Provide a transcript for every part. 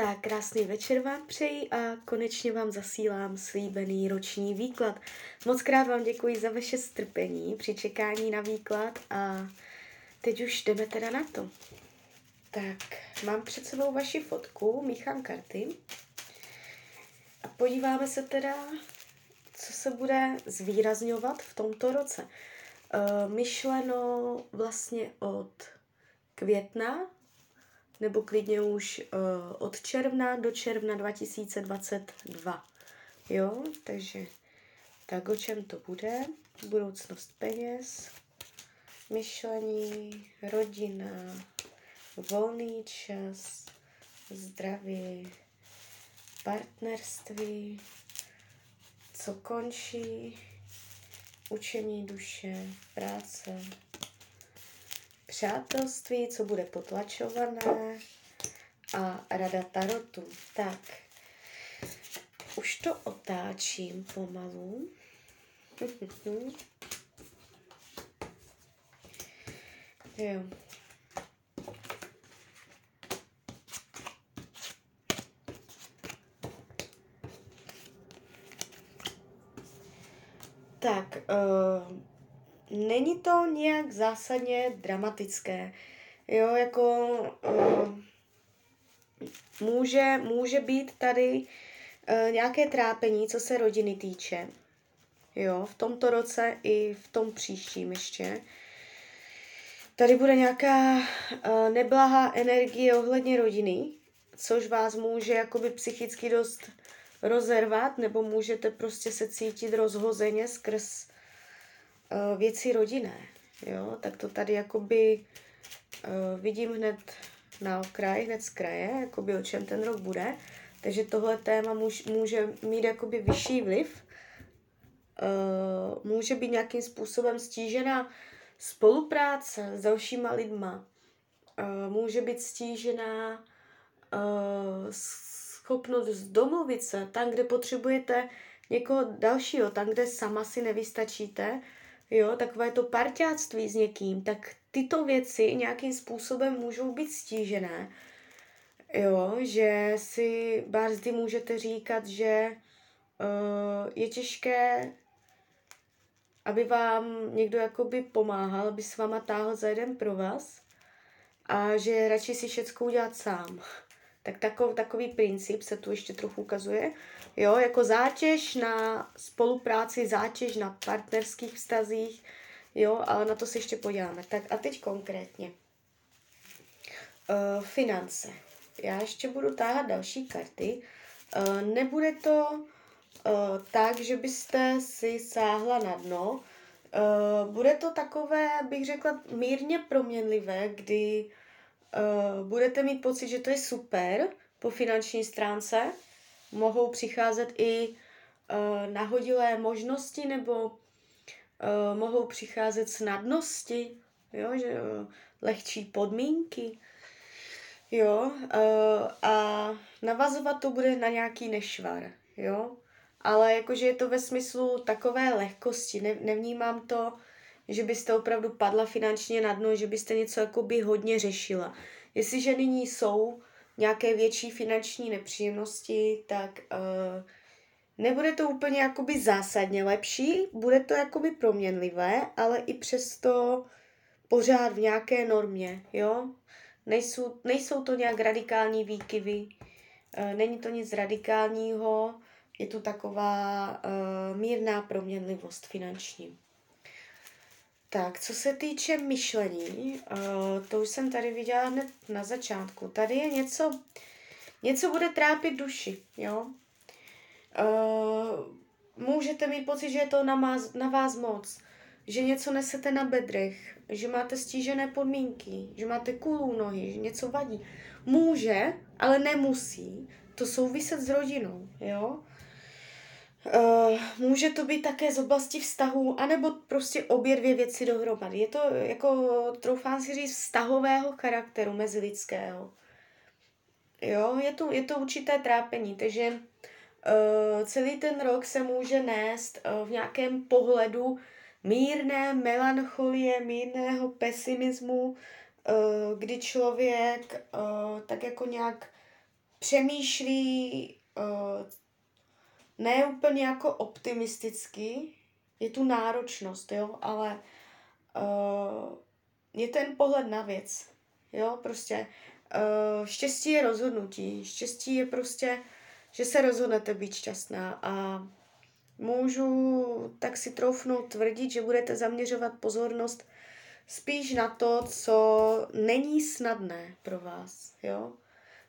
Tak, krásný večer vám přeji a konečně vám zasílám slíbený roční výklad. Moc krát vám děkuji za vaše strpení při čekání na výklad a teď už jdeme teda na to. Tak, mám před sebou vaši fotku, míchám karty a podíváme se teda, co se bude zvýrazňovat v tomto roce. E, myšleno vlastně od května nebo klidně už uh, od června do června 2022. Jo, takže tak o čem to bude? Budoucnost peněz, myšlení, rodina, volný čas, zdraví, partnerství, co končí, učení duše, práce, přátelství, co bude potlačované a rada tarotu. Tak, už to otáčím pomalu. jo. Tak, uh, není to nějak zásadně dramatické. Jo, jako uh, může, může být tady uh, nějaké trápení, co se rodiny týče. Jo, v tomto roce i v tom příštím ještě. Tady bude nějaká uh, neblahá energie ohledně rodiny, což vás může jakoby psychicky dost rozervat, nebo můžete prostě se cítit rozhozeně skrz věci rodinné, jo, tak to tady jakoby uh, vidím hned na okraj, hned z kraje, jakoby o čem ten rok bude, takže tohle téma může mít jakoby vyšší vliv, uh, může být nějakým způsobem stížená spolupráce s dalšíma lidma, může být stížená schopnost domluvit se tam, kde potřebujete někoho dalšího, tam, kde sama si nevystačíte, jo, takové to parťáctví s někým, tak tyto věci nějakým způsobem můžou být stížené. Jo, že si bázdy můžete říkat, že uh, je těžké, aby vám někdo jakoby pomáhal, aby s váma táhl za jeden pro vás a že radši si všechno udělat sám. Tak takov, takový princip se tu ještě trochu ukazuje. Jo, jako zátěž na spolupráci, zátěž na partnerských vztazích, jo, ale na to se ještě podíváme. Tak a teď konkrétně. Uh, finance. Já ještě budu táhat další karty. Uh, nebude to uh, tak, že byste si sáhla na dno. Uh, bude to takové, bych řekla, mírně proměnlivé, kdy uh, budete mít pocit, že to je super po finanční stránce. Mohou přicházet i uh, nahodilé možnosti nebo uh, mohou přicházet snadnosti, jo, že uh, lehčí podmínky. Jo, uh, a navazovat to bude na nějaký nešvar, jo. Ale jakože je to ve smyslu takové lehkosti, ne, nevnímám to, že byste opravdu padla finančně na dno, že byste něco jakoby hodně řešila. Jestliže nyní jsou nějaké větší finanční nepříjemnosti, tak uh, nebude to úplně jakoby zásadně lepší, bude to jakoby proměnlivé, ale i přesto pořád v nějaké normě, jo. Nejsou, nejsou to nějak radikální výkyvy, uh, není to nic radikálního, je tu taková uh, mírná proměnlivost finanční. Tak, co se týče myšlení, uh, to už jsem tady viděla hned na začátku. Tady je něco, něco bude trápit duši, jo. Uh, můžete mít pocit, že je to na, vás, na vás moc, že něco nesete na bedrech, že máte stížené podmínky, že máte kulů nohy, že něco vadí. Může, ale nemusí to souviset s rodinou, jo. Uh, může to být také z oblasti vztahů, anebo prostě obě dvě věci dohromady. Je to jako, troufám si říct, vztahového charakteru mezilidského. Jo, je to, je to určité trápení, takže uh, celý ten rok se může nést uh, v nějakém pohledu mírné melancholie, mírného pesimismu, uh, kdy člověk uh, tak jako nějak přemýšlí uh, ne úplně jako optimisticky, je tu náročnost, jo, ale uh, je ten pohled na věc, jo, prostě uh, štěstí je rozhodnutí, štěstí je prostě, že se rozhodnete být šťastná a můžu tak si troufnout tvrdit, že budete zaměřovat pozornost spíš na to, co není snadné pro vás, jo.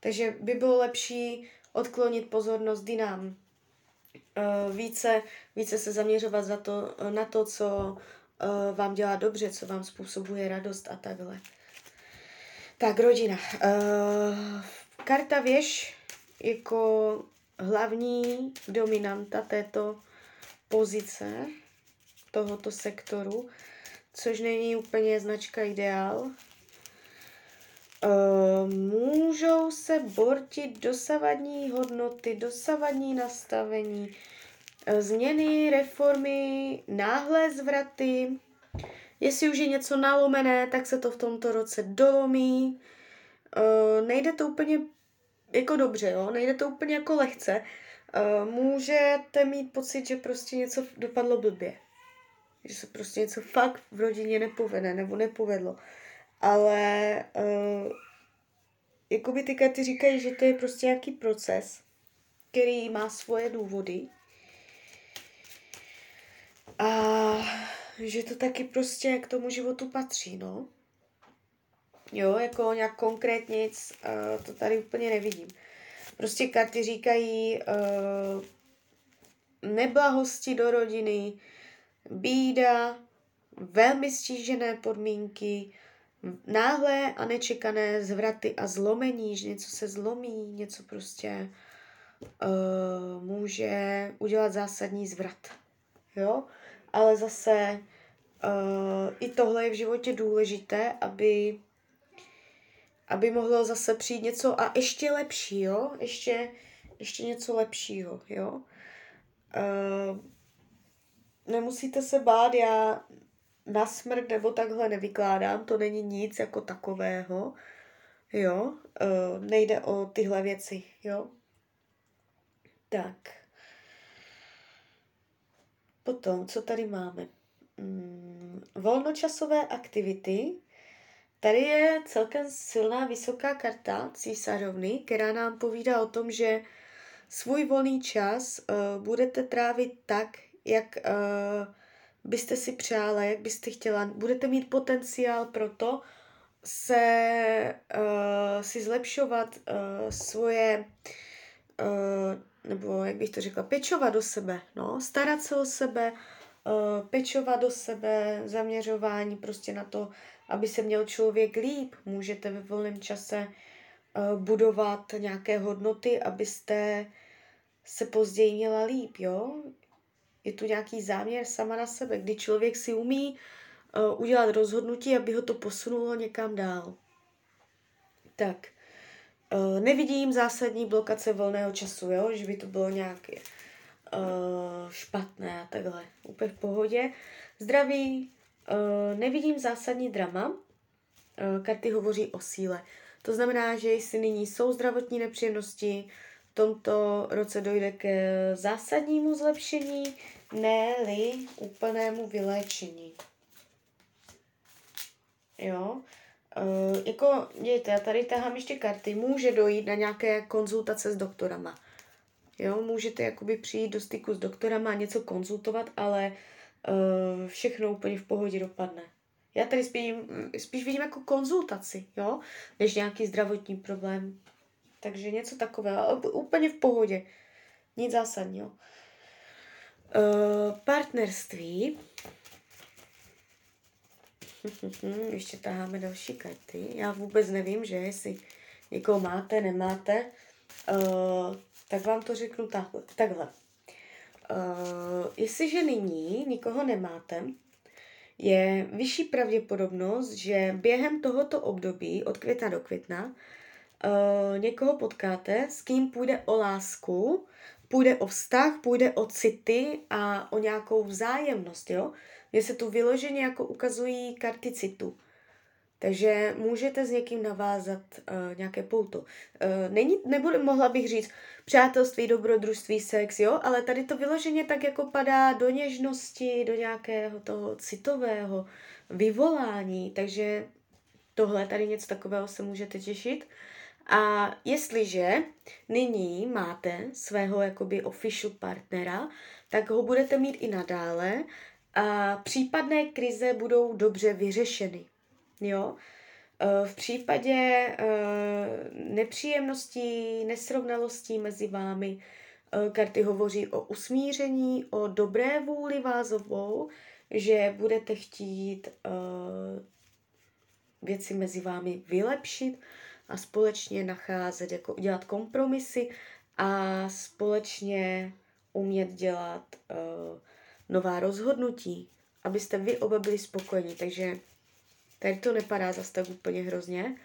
Takže by bylo lepší odklonit pozornost jinam, více, více se zaměřovat za to, na to, co uh, vám dělá dobře, co vám způsobuje radost a takhle. Tak, rodina. Karta věž jako hlavní dominanta této pozice, tohoto sektoru, což není úplně značka ideál. Uh, můžou se bortit dosavadní hodnoty, dosavadní nastavení, uh, změny, reformy, náhlé zvraty. Jestli už je něco nalomené, tak se to v tomto roce dolomí. Uh, nejde to úplně jako dobře, jo? nejde to úplně jako lehce. Můžete mít pocit, že prostě něco dopadlo blbě. Že se prostě něco fakt v rodině nepovede nebo nepovedlo ale uh, jakoby ty karty říkají, že to je prostě nějaký proces, který má svoje důvody a že to taky prostě k tomu životu patří, no. Jo, jako nějak konkrétně nic, uh, to tady úplně nevidím. Prostě karty říkají uh, neblahosti do rodiny, bída, velmi stížené podmínky, náhlé a nečekané zvraty a zlomení, že něco se zlomí, něco prostě uh, může udělat zásadní zvrat. Jo? Ale zase uh, i tohle je v životě důležité, aby aby mohlo zase přijít něco a ještě lepšího, ještě, ještě něco lepšího, jo. Uh, nemusíte se bát, já na smrt nebo takhle nevykládám, to není nic jako takového, jo, uh, nejde o tyhle věci, jo. Tak. Potom, co tady máme? Mm, volnočasové aktivity. Tady je celkem silná vysoká karta císařovny, která nám povídá o tom, že svůj volný čas uh, budete trávit tak, jak uh, byste si přála, jak byste chtěla, budete mít potenciál pro to se uh, si zlepšovat uh, svoje, uh, nebo jak bych to řekla, pečovat do sebe, no, starat se o sebe, uh, pečovat do sebe, zaměřování prostě na to, aby se měl člověk líp. Můžete ve volném čase uh, budovat nějaké hodnoty, abyste se později měla líp, jo? Je tu nějaký záměr sama na sebe, kdy člověk si umí uh, udělat rozhodnutí, aby ho to posunulo někam dál. Tak, uh, nevidím zásadní blokace volného času, jo? že by to bylo nějaké uh, špatné a takhle. Úplně v pohodě. Zdraví, nevidím zásadní drama. Karty hovoří o síle. To znamená, že jestli nyní jsou zdravotní nepříjemnosti, v tomto roce dojde k zásadnímu zlepšení, ne-li úplnému vyléčení. Jo, Uh, jako, dějte, já tady tahám ještě karty, může dojít na nějaké konzultace s doktorama. Jo, můžete jakoby přijít do styku s doktorama a něco konzultovat, ale uh, všechno úplně v pohodě dopadne. Já tady spíš, spíš vidím jako konzultaci, jo, než nějaký zdravotní problém. Takže něco takového, úplně v pohodě. Nic zásadního. Uh, partnerství. Ještě taháme další karty. Já vůbec nevím, že jestli někoho máte, nemáte, uh, tak vám to řeknu takhle. takhle. Uh, jestliže nyní nikoho nemáte, je vyšší pravděpodobnost, že během tohoto období od května do května uh, někoho potkáte, s kým půjde o lásku, půjde o vztah, půjde o city a o nějakou vzájemnost, jo? Mně se tu vyloženě jako ukazují karty citu. Takže můžete s někým navázat uh, nějaké pouto. Uh, není, nebudu, mohla bych říct přátelství, dobrodružství, sex, jo, ale tady to vyloženě tak jako padá do něžnosti, do nějakého toho citového vyvolání, takže tohle, tady něco takového se můžete těšit. A jestliže nyní máte svého jakoby official partnera, tak ho budete mít i nadále a případné krize budou dobře vyřešeny. Jo? E, v případě e, nepříjemností, nesrovnalostí mezi vámi e, karty hovoří o usmíření, o dobré vůli vázovou, že budete chtít věci mezi vámi vylepšit a společně nacházet, jako udělat kompromisy a společně umět dělat uh, nová rozhodnutí, abyste vy oba byli spokojení. Takže tady to nepadá zase tak úplně hrozně.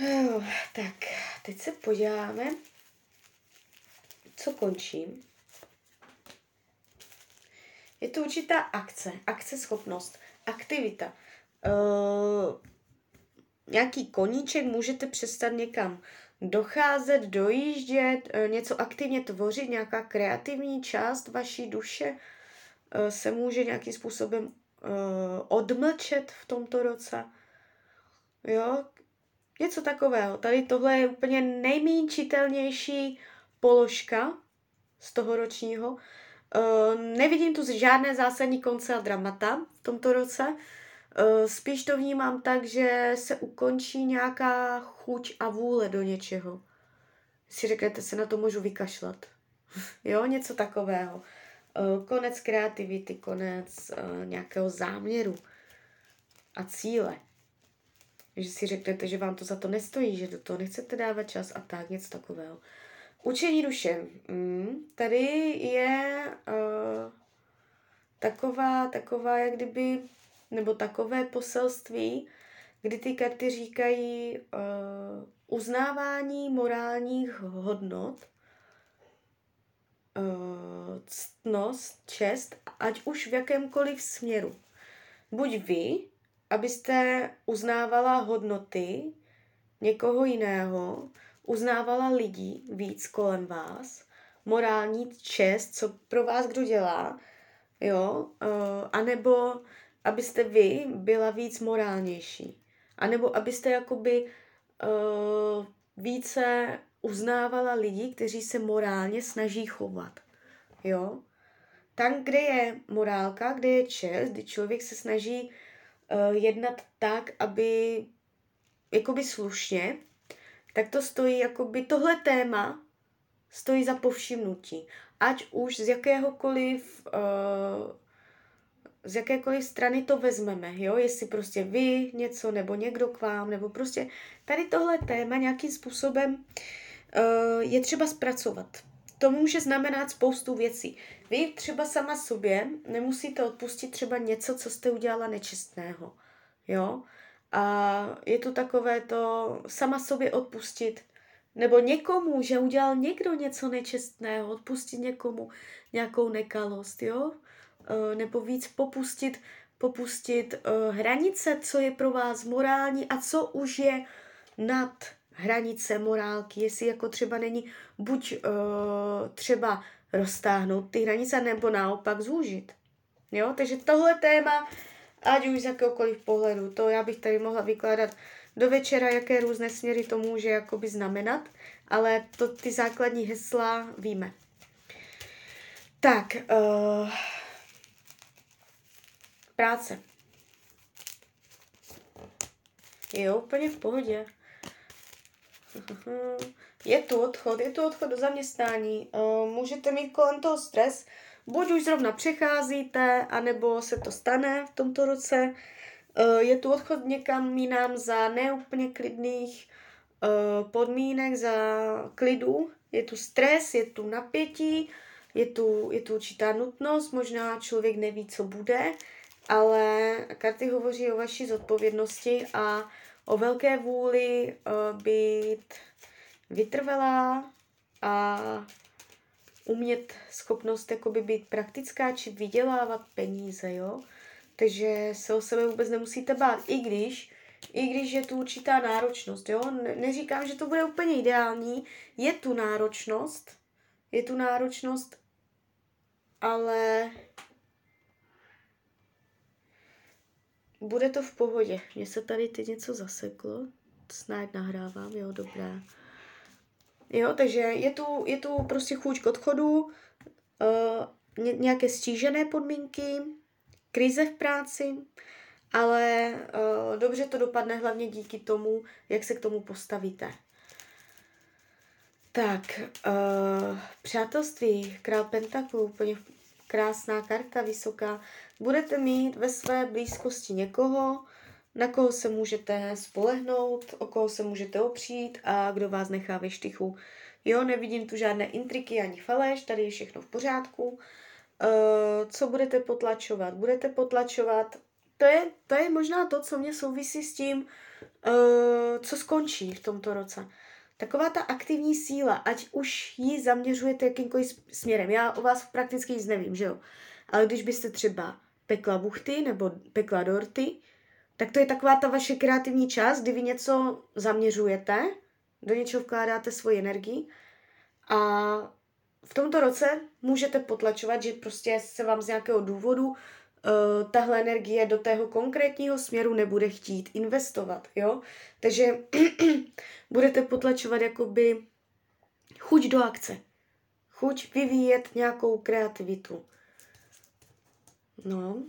Uh, tak, teď se podíváme, co končím. Je to určitá akce, akce schopnost, aktivita. Uh, nějaký koníček, můžete přestat někam docházet, dojíždět, uh, něco aktivně tvořit, nějaká kreativní část vaší duše uh, se může nějakým způsobem uh, odmlčet v tomto roce. Jo, něco takového. Tady tohle je úplně nejméně čitelnější položka z toho ročního. Nevidím tu žádné zásadní konce a dramata v tomto roce. Eh, spíš to vnímám tak, že se ukončí nějaká chuť a vůle do něčeho. Si řeknete, se na to můžu vykašlat. jo, něco takového. Eh, konec kreativity, konec eh, nějakého záměru a cíle. Že si řeknete, že vám to za to nestojí, že do toho nechcete dávat čas a tak, něco takového. Učení duše. Mm, tady je uh, taková, taková, jak kdyby nebo takové poselství, kdy ty karty říkají uh, uznávání morálních hodnot, uh, ctnost, čest, ať už v jakémkoliv směru. Buď vy, abyste uznávala hodnoty někoho jiného, uznávala lidí víc kolem vás, morální čest, co pro vás kdo dělá, jo, uh, anebo abyste vy byla víc morálnější. A nebo abyste jakoby uh, více uznávala lidi, kteří se morálně snaží chovat. Jo? Tam, kde je morálka, kde je čest, kdy člověk se snaží uh, jednat tak, aby jakoby slušně, tak to stojí jakoby, tohle téma stojí za povšimnutí. Ať už z jakéhokoliv uh, z jakékoliv strany to vezmeme, jo, jestli prostě vy něco, nebo někdo k vám, nebo prostě tady tohle téma nějakým způsobem uh, je třeba zpracovat. To může znamenat spoustu věcí. Vy třeba sama sobě nemusíte odpustit třeba něco, co jste udělala nečestného, jo, a je to takové to sama sobě odpustit, nebo někomu, že udělal někdo něco nečestného, odpustit někomu nějakou nekalost, jo. Eh, nebo víc popustit, popustit uh, hranice, co je pro vás morální a co už je nad hranice morálky, jestli jako třeba není buď uh, třeba roztáhnout ty hranice, nebo naopak zúžit. Jo, takže tohle téma, ať už z jakéhokoliv pohledu, to já bych tady mohla vykládat do večera, jaké různé směry to může jakoby znamenat, ale to ty základní hesla víme. Tak, uh, práce. Jo, úplně v pohodě. Je tu odchod, je tu odchod do zaměstnání. Eh, můžete mít kolem toho stres, buď už zrovna přecházíte, anebo se to stane v tomto roce. Eh, je tu odchod někam jinam za neúplně klidných eh, podmínek, za klidu. Je tu stres, je tu napětí, je tu, je tu určitá nutnost, možná člověk neví, co bude ale karty hovoří o vaší zodpovědnosti a o velké vůli uh, být vytrvalá a umět schopnost jakoby být praktická či vydělávat peníze, jo. Takže se o sebe vůbec nemusíte bát, i když, i když je tu určitá náročnost, jo. Ne, neříkám, že to bude úplně ideální, je tu náročnost, je tu náročnost, ale bude to v pohodě. Mně se tady teď něco zaseklo, snad nahrávám, jo, dobré. Jo, takže je tu, je tu prostě chuť k odchodu, uh, nějaké stížené podmínky, krize v práci, ale uh, dobře to dopadne hlavně díky tomu, jak se k tomu postavíte. Tak, uh, přátelství, král Pentaklu, úplně krásná karta, vysoká. Budete mít ve své blízkosti někoho, na koho se můžete spolehnout, o koho se můžete opřít a kdo vás nechá ve štychu. Jo, nevidím tu žádné intriky ani faleš, tady je všechno v pořádku. Uh, co budete potlačovat? Budete potlačovat, to je, to je možná to, co mě souvisí s tím, uh, co skončí v tomto roce. Taková ta aktivní síla, ať už ji zaměřujete jakýmkoliv směrem. Já o vás prakticky nic nevím, že jo? Ale když byste třeba pekla buchty nebo pekla dorty, tak to je taková ta vaše kreativní část, kdy vy něco zaměřujete, do něčeho vkládáte svoji energii a v tomto roce můžete potlačovat, že prostě se vám z nějakého důvodu tahle energie do tého konkrétního směru nebude chtít investovat, jo? Takže budete potlačovat jakoby chuť do akce. Chuť vyvíjet nějakou kreativitu. No.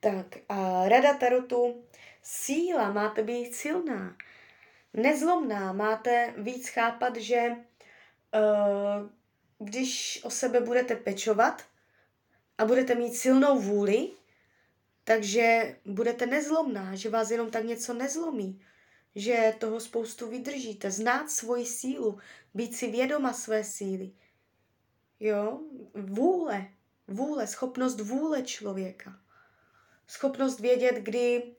Tak a rada Tarotu. Síla, máte být silná. Nezlomná, máte víc chápat, že uh, když o sebe budete pečovat a budete mít silnou vůli, takže budete nezlomná, že vás jenom tak něco nezlomí, že toho spoustu vydržíte, znát svoji sílu, být si vědoma své síly. Jo, vůle, vůle, schopnost vůle člověka. Schopnost vědět, kdy uh,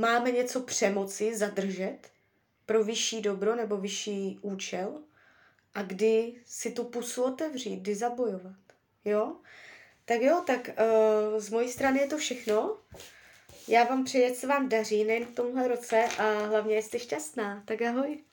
máme něco přemoci, zadržet pro vyšší dobro nebo vyšší účel a kdy si tu pusu otevřít, kdy zabojovat. Jo? Tak jo, tak uh, z mojí strany je to všechno. Já vám přeji, se vám daří nejen v tomhle roce a hlavně jste šťastná. Tak ahoj.